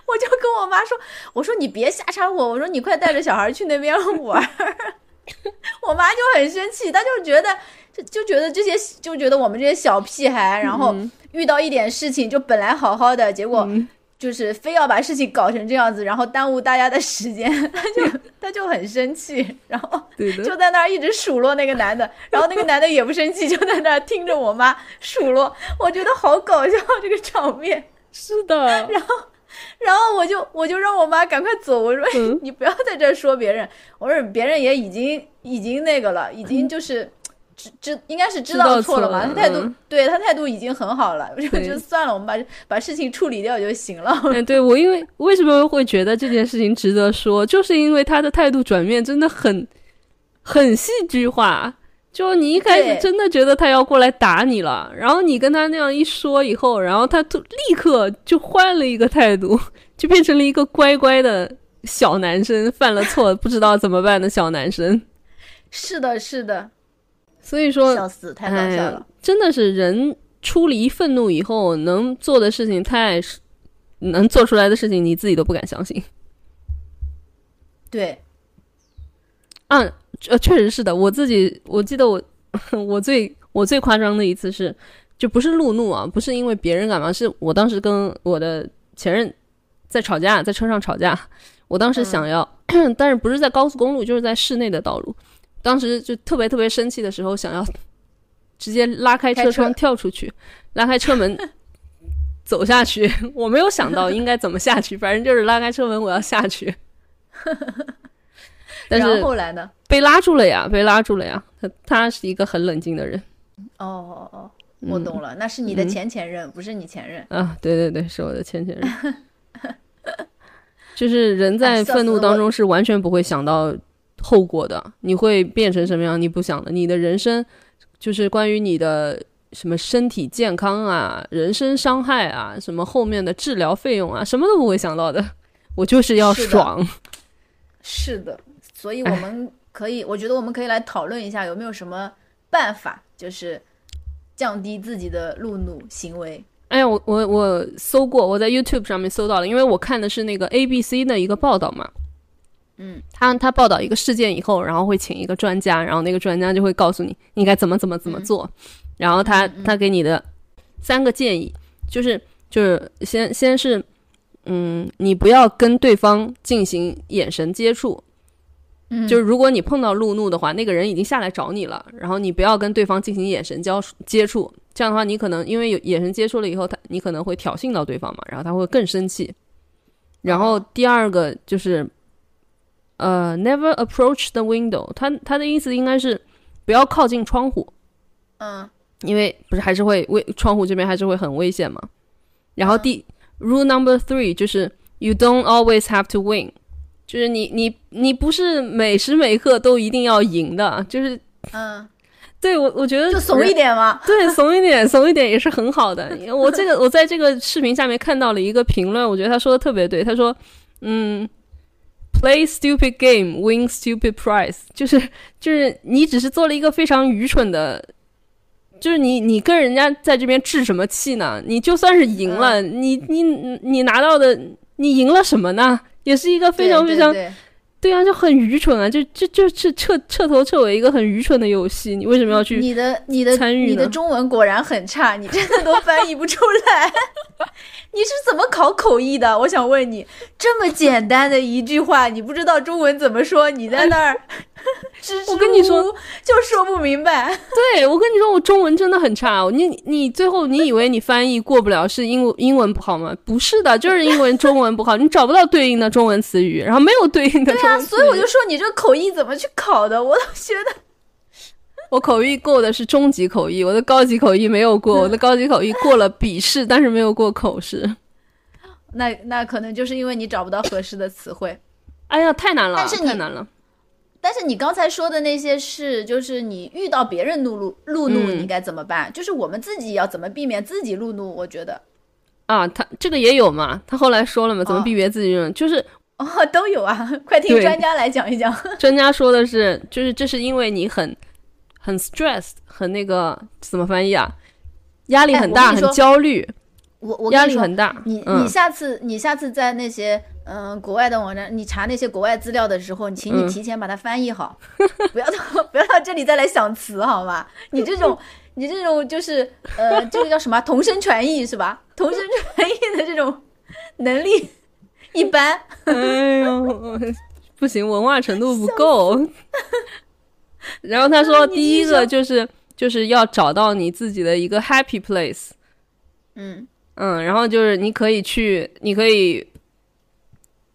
我就跟我妈说，我说你别瞎掺和，我说你快带着小孩去那边玩儿。我妈就很生气，她就觉得就就觉得这些就觉得我们这些小屁孩，然后遇到一点事情就本来好好的，结果嗯就是非要把事情搞成这样子，然后耽误大家的时间，她就 她就很生气，然后，就在那儿一直数落那个男的，然后那个男的也不生气，就在那儿听着我妈数落，我觉得好搞笑这个场面。是的，然后 我就我就让我妈赶快走，我说、嗯 你不要在这儿说别人，我说别人也已经已经那个了，已经就是。知知应该是知知道道错了嘛，他态度、嗯对他态度已经很好了，我就就算了，我们把把事情处理掉就行了。哎，对我因为为什么会觉得这件事情值得说，就是因为他的态度转变真的很很戏剧化。就你一开始真的觉得他要过来打你了，然后你跟他那样一说以后，然后他就立刻就换了一个态度，就变成了一个乖乖的小男生，犯了错不知道怎么办的小男生。是的，是的，所以说，笑死，太搞笑了。真的是人出离愤怒以后能做的事情太，能做出来的事情你自己都不敢相信。对，啊，呃，确实是的。我自己，我记得我 我最我最夸张的一次是，就不是路怒啊，不是因为别人干嘛，是我当时跟我的前任在吵架，在车上吵架。我当时想要，但是不是在高速公路，就是在室内的道路。当时就特别特别生气的时候，想要直接拉开开车窗 跳出去，拉开车门走下去。我没有想到应该怎么下去，反正就是拉开车门，我要下去。但然是后后来呢？被拉住了呀，被拉住了呀。他他是一个很冷静的人哦哦哦，我懂了，那是你嗯的前前任，不是你前任。啊，对对对，是我的前前任。就是人在愤怒当中是完全不会想到后果的，你会变成什么样，你不想的。你的人生就是关于你的什么身体健康啊、人身伤害啊、什么后面的治疗费用啊，什么都不会想到的。我就是要是的爽，是的，所以我们可以，我觉得我们可以来讨论一下有没有什么办法，就是降低自己的路怒行为。哎呀，我我我搜过，我在 YouTube 上面搜到了，因为我看的是那个 ABC 的一个报道嘛。嗯，他他报道一个事件以后，然后会请一个专家，然后那个专家就会告诉你应该怎么怎么怎么做，然后他他给你的三个建议就是就是先先是嗯，你不要跟对方进行眼神接触，嗯。就是如果你碰到路怒的话，那个人已经下来找你了，然后你不要跟对方进行眼神交接触，这样的话你可能因为有眼神接触了以后，他你可能会挑衅到对方嘛，然后他会更生气。然后第二个就是，呃，never approach the window，他他的意思应该是不要靠近窗户，嗯。因为不是还是会危窗户这边还是会很危险嘛。然后第、rule number three 就是 you don't always have to win，就是你你你不是每时每刻都一定要赢的，就是嗯，对我我觉得就怂一。点嘛。对，怂一点，怂一点也是很好的。我这个我在这个视频下面看到了一个评论，我觉得他说的特别对。他说，嗯 play stupid game, win stupid prize，就是就是你只是做了一个非常愚蠢的，就是你你跟人家在这边置什么气呢？你就算是赢了，你你你拿到的你赢了什么呢？也是一个非常非常。对啊，就很愚蠢啊！就就就是彻彻头彻尾一个很愚蠢的游戏，你为什么要去？你的你的参与你的中文果然很差，你真的都翻译不出来。你是怎么考口译的？我想问你，这么简单的一句话，你不知道中文怎么说？你在那儿，我跟你说就说不明白。对，我跟你说，我中文真的很差。你你最后你以为你翻译过不了是英英文不好吗？不是的，就是英文中文不好，你找不到对应的中文词语，然后没有对应的。对啊，所以我就说你这个口译怎么去考的？我都觉得。我口译过的是中级口译，我的高级口译没有过。我的高级口译过了笔试，但是没有过口试。那那可能就是因为你找不到合适的词汇。哎呀，太难了，但是太难了。但是你刚才说的那些事，就是你遇到别人怒怒怒怒，你该怎么办？就是我们自己要怎么避免自己怒怒？我觉得啊，他这个也有嘛。他后来说了嘛，怎么避免自己怒？就是哦，都有啊。快听专家来讲一讲。专家说的是，就是这是因为你很。很 stressed，很那个怎么翻译啊？压力很大，很焦虑。我我压力很大。你你下次你下次在那些嗯国外的网站，你查那些国外资料的时候，请你提前把它翻译好，不要到 不要到这里再来想词好吗？你这种你这种就是呃这个叫什么同声传译是吧？同声传译的这种能力 一般。哎呦，不行，文化程度不够。然后他说，第一个就是就是要找到你自己的一个 happy place，嗯嗯，然后就是你可以去，你可以，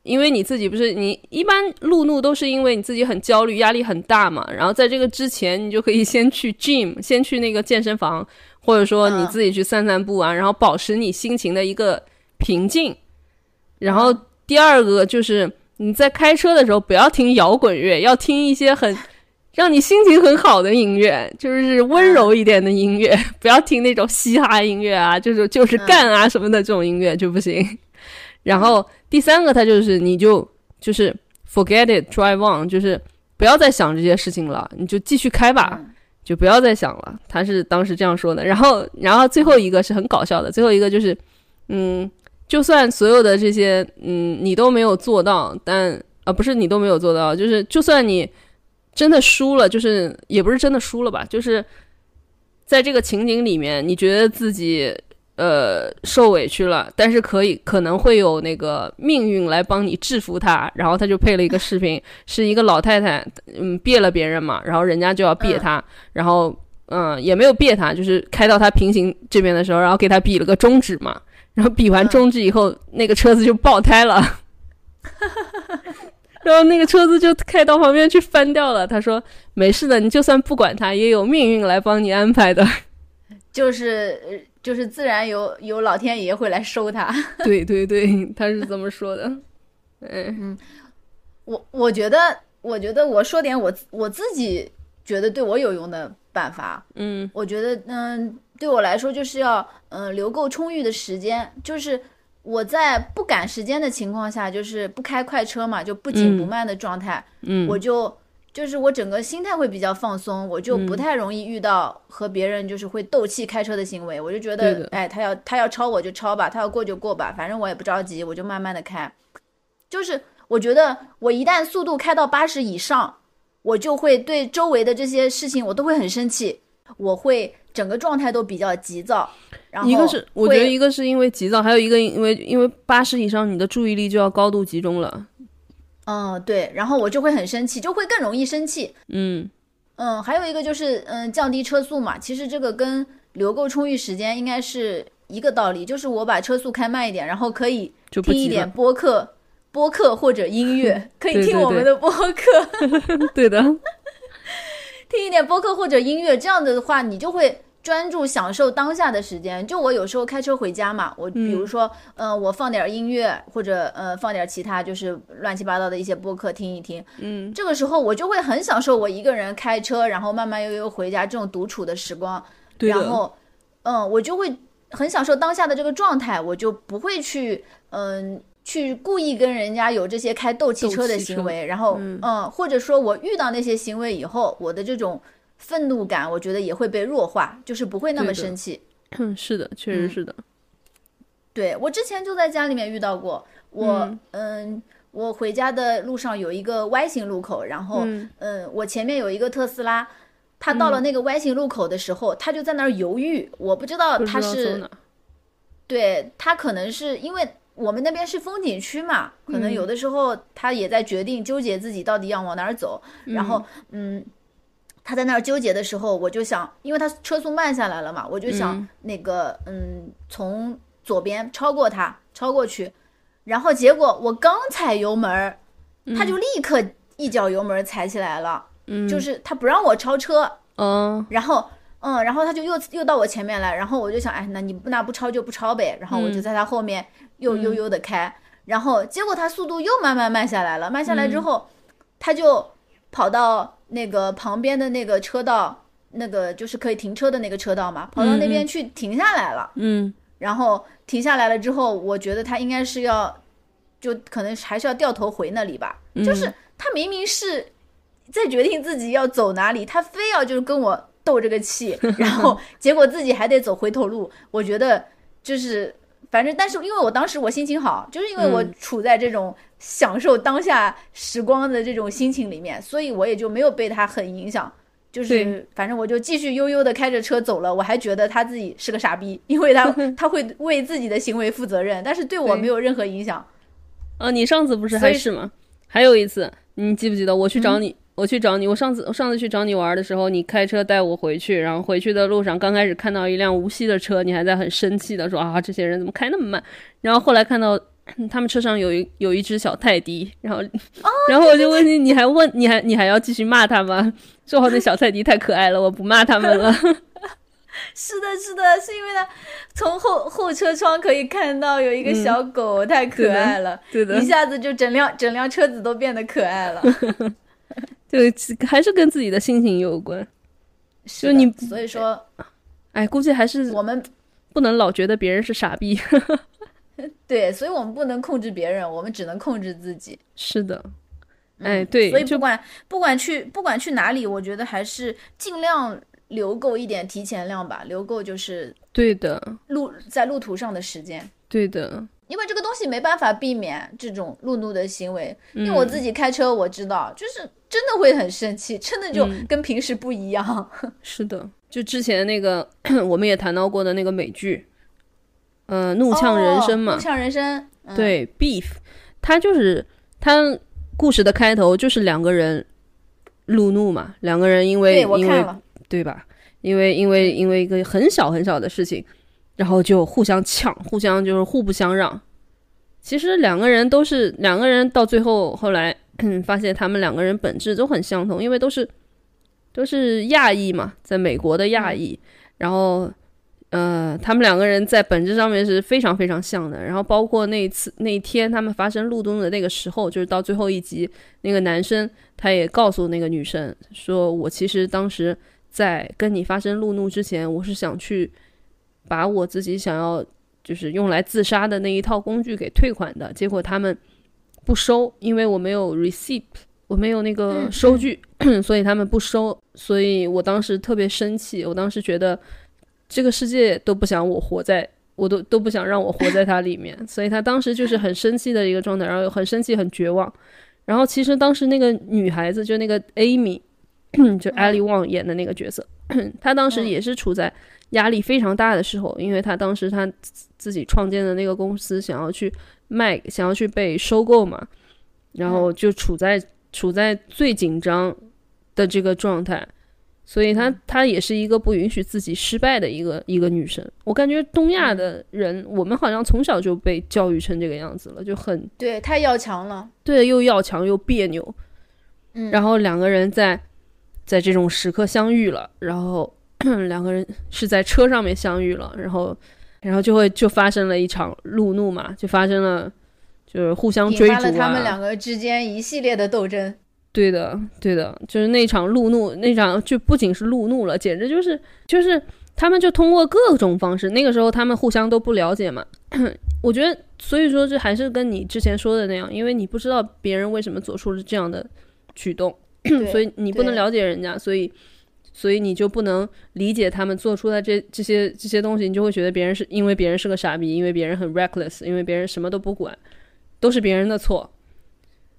因为你自己不是你一般路怒都是因为你自己很焦虑，压力很大嘛。然后在这个之前，你就可以先去 gym，先去那个健身房，或者说你自己去散散步啊，然后保持你心情的一个平静。然后第二个就是你在开车的时候不要听摇滚乐，要听一些很。让你心情很好的音乐，就是温柔一点的音乐，不要听那种嘻哈音乐啊，就是就是干啊什么的这种音乐就不行。然后第三个，他就是你就就是 forget it, drive on，就是不要再想这些事情了，你就继续开吧，就不要再想了。他是当时这样说的。然后，然后最后一个是很搞笑的，最后一个就是，嗯，就算所有的这些，嗯，你都没有做到，但啊，不是你都没有做到，就是就算你。真的输了，就是也不是真的输了吧，就是在这个情景里面，你觉得自己呃受委屈了，但是可以可能会有那个命运来帮你制服他，然后他就配了一个视频，是一个老太太，嗯，别了别人嘛，然后人家就要别他，然后嗯也没有别他，就是开到他平行这边的时候，然后给他比了个中指嘛，然后比完中指以后，那个车子就爆胎了。然后那个车子就开到旁边去翻掉了。他说：“没事的，你就算不管他，也有命运来帮你安排的。”就是就是自然有有老天爷会来收他。对对对，他是这么说的。嗯，我我觉得我觉得我说点我我自己觉得对我有用的办法。嗯，我觉得嗯对我来说就是要嗯留够充裕的时间，就是。我在不赶时间的情况下，就是不开快车嘛，就不紧不慢的状态，嗯，我就就是我整个心态会比较放松，我就不太容易遇到和别人就是会斗气开车的行为，我就觉得，哎，他要他要超我就超吧，他要过就过吧，反正我也不着急，我就慢慢的开。就是我觉得我一旦速度开到八十以上，我就会对周围的这些事情我都会很生气，我会。整个状态都比较急躁，然后一个是我觉得一个是因为急躁，还有一个因为因为八十以上你的注意力就要高度集中了。嗯，对，然后我就会很生气，就会更容易生气。嗯嗯，还有一个就是嗯降低车速嘛，其实这个跟留够充裕时间应该是一个道理，就是我把车速开慢一点，然后可以听一点播客，播客或者音乐，可以听我们的播客。对的，听一点播客或者音乐，这样的话你就会。专注享受当下的时间，就我有时候开车回家嘛，我比如说，嗯，我放点音乐，或者呃放点其他就是乱七八糟的一些播客听一听，嗯，这个时候我就会很享受我一个人开车，然后慢慢悠悠回家这种独处的时光，然后，嗯，我就会很享受当下的这个状态，我就不会去，嗯，去故意跟人家有这些开斗气车的行为，然后嗯。嗯，或者说我遇到那些行为以后，我的这种愤怒感，我觉得也会被弱化，就是不会那么生气。嗯，是的，确实是的。对我之前就在家里面遇到过，我嗯。我回家的路上有一个 Y 型路口，然后嗯。嗯我前面有一个特斯拉，他到了那个 Y 型路口的时候，他就在那儿犹豫，我不知道他是对他可能是因为我们那边是风景区嘛，可能嗯有的时候他也在决定纠结自己到底要往哪儿走，然后嗯。他在那儿纠结的时候，我就想，因为他车速慢下来了嘛，我就想嗯。那个嗯，从左边超过他，超过去，然后结果我刚踩油门儿，他就立刻一脚油门儿踩起来了，嗯，就是他不让我超车，嗯然后，嗯，然后他就又又到我前面来，然后我就想，哎，那你不那不超就不超呗，然后我就在他后面又悠悠的开，然后结果他速度又慢慢慢下来了，慢下来之后，他就跑到那个旁边的那个车道，那个就是可以停车的那个车道嘛，跑到那边去停下来了，嗯然后停下来了之后，我觉得他应该是要，就可能还是要掉头回那里吧，就是他明明是在决定自己要走哪里，他非要就是跟我斗这个气，然后结果自己还得走回头路。我觉得就是反正，但是因为我当时我心情好，就是因为我嗯处在这种享受当下时光的这种心情里面，所以我也就没有被他很影响。就是反正我就继续悠悠的开着车走了，我还觉得他自己是个傻逼，因为他 他会为自己的行为负责任，但是对我没有任何影响。啊，你上次不是还是吗？还有一次，你记不记得我去找你？我去找你，我上次我上次去找你玩的时候，你开车带我回去，然后回去的路上刚开始看到一辆无锡的车，你还在很生气的说啊，这些人怎么开那么慢？然后后来看到 他们车上有一有一只小泰迪，然后、然后我就问你，你还问你还你还要继续骂他吗？说好那小泰迪太可爱了，我不骂他们了。是的，是的，是因为他从后后车窗可以看到有一个小狗，太可爱了，对的一，下子就整辆整辆车子都变得可爱了。就还是跟自己的心情有关。就你所以说哎，估计还是我们不能老觉得别人是傻逼。对，所以我们不能控制别人，我们只能控制自己。是的，哎，对，就所以不管不管去不管去哪里，我觉得还是尽量留够一点提前量吧，留够就是对的，路在路途上的时间。对的，因为这个东西没办法避免这种路怒的行为，因为嗯我自己开车我知道，就是真的会很生气，真的就嗯跟平时不一样。是的。就之前那个 我们也谈到过的那个美剧，呃，《怒呛人生》嘛，哦怒呛人生，嗯、对，Beef，他就是他故事的开头就是两个人路怒嘛，两个人因为因为，对吧？因为因为因为一个很小很小的事情，然后就互相呛，互相就是互不相让。其实两个人都是两个人，到最后后来发现他们两个人本质都很相同，因为都是都是亚裔嘛，在美国的亚裔，然后呃，他们两个人在本质上面是非常非常像的。然后包括那一次那一天他们发生路怒的那个时候，就是到最后一集，那个男生他也告诉那个女生说：“我其实当时在跟你发生路怒之前，我是想去把我自己想要就是用来自杀的那一套工具给退款的，结果他们不收，因为我没有 receipt，我没有那个嗯收据，所以他们不收。所以我当时特别生气，我当时觉得这个世界都不想我活在。我都都不想让我活在它里面，所以他当时就是很生气的一个状态，然后很生气、很绝望。然后其实当时那个女孩子，就那个 Amy，就 Ali Wong 演的那个角色，她当时嗯也是处在压力非常大的时候，因为她当时她自自己创建的那个公司想要去卖，想要去被收购嘛，然后就处在处在最紧张的这个状态，所以她她也是一个不允许自己失败的一个一个女生。我感觉东亚的人，我们好像从小就被教育成这个样子了，就很对，太要强了。对，又要强又别扭，嗯，然后两个人在在这种时刻相遇了，然后两个人是在车上面相遇了，然后然后就会就发生了一场路怒嘛，就发生了就是互相追逐引发了他们啊，两个之间一系列的斗争。对的对的，就是那场路怒，那场就不仅是路怒了，简直就是就是他们就通过各种方式，那个时候他们互相都不了解嘛，我觉得，所以说这还是跟你之前说的那样，因为你不知道别人为什么做出了这样的举动，所以你不能了解人家，所以所以你就不能理解他们做出的这这些这些东西，你就会觉得别人是因为别人是个傻逼，因为别人很 reckless，因为别人什么都不管，都是别人的错，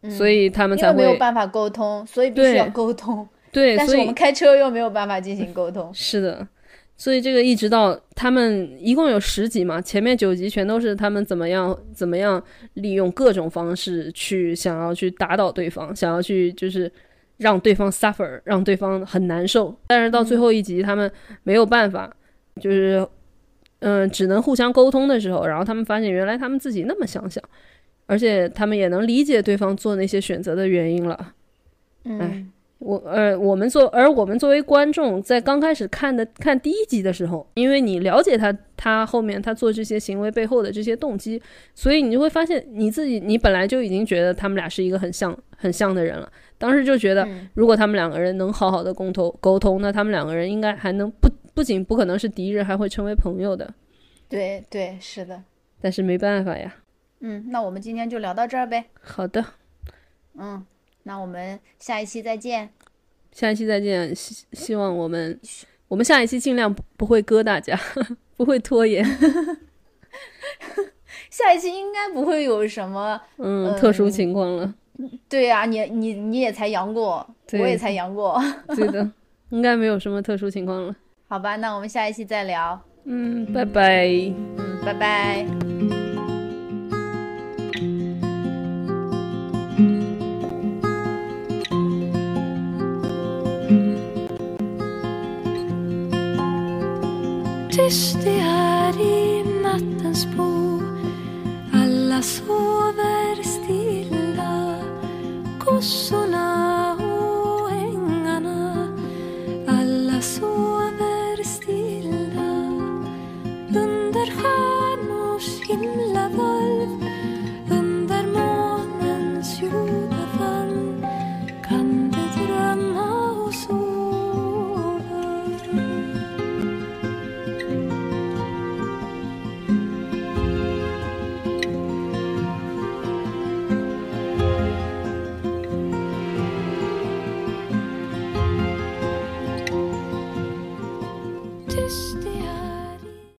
所以他们才会没有办法沟通，所以必须要沟通。对，所以但是我们开车又没有办法进行沟通。是的，所以这个一直到他们一共有十集嘛，前面九集全都是他们怎么样怎么样利用各种方式去想要去打倒对方，想要去就是让对方 suffer，让对方很难受。但是到最后一集，他们没有办法，就是嗯、只能互相沟通的时候，然后他们发现原来他们自己那么想想，而且他们也能理解对方做那些选择的原因了。嗯，我呃，我们作而我们作为观众，在刚开始看的看第一集的时候，因为你了解他他后面他做这些行为背后的这些动机，所以你就会发现你自己你本来就已经觉得他们俩是一个很像很像的人了。当时就觉得，嗯如果他们两个人能好好的沟通沟通，那他们两个人应该还能不不仅不可能是敌人，还会成为朋友的。对对，是的。但是没办法呀。嗯，那我们今天就聊到这儿呗。好的，嗯，那我们下一期再见。下一期再见。希希望我们我们下一期尽量不不会割大家，不会拖延。下一期应该不会有什么。嗯，嗯特殊情况了。对呀、你你你也才阳过，我也才阳过。对的，应该没有什么特殊情况了。好吧，那我们下一期再聊。嗯，拜拜。嗯，拜拜。Tyst det är i nattens bo. Alla sover stilla. Kossorna och ängarna. Alla sover stilla. Under stjärnors himmel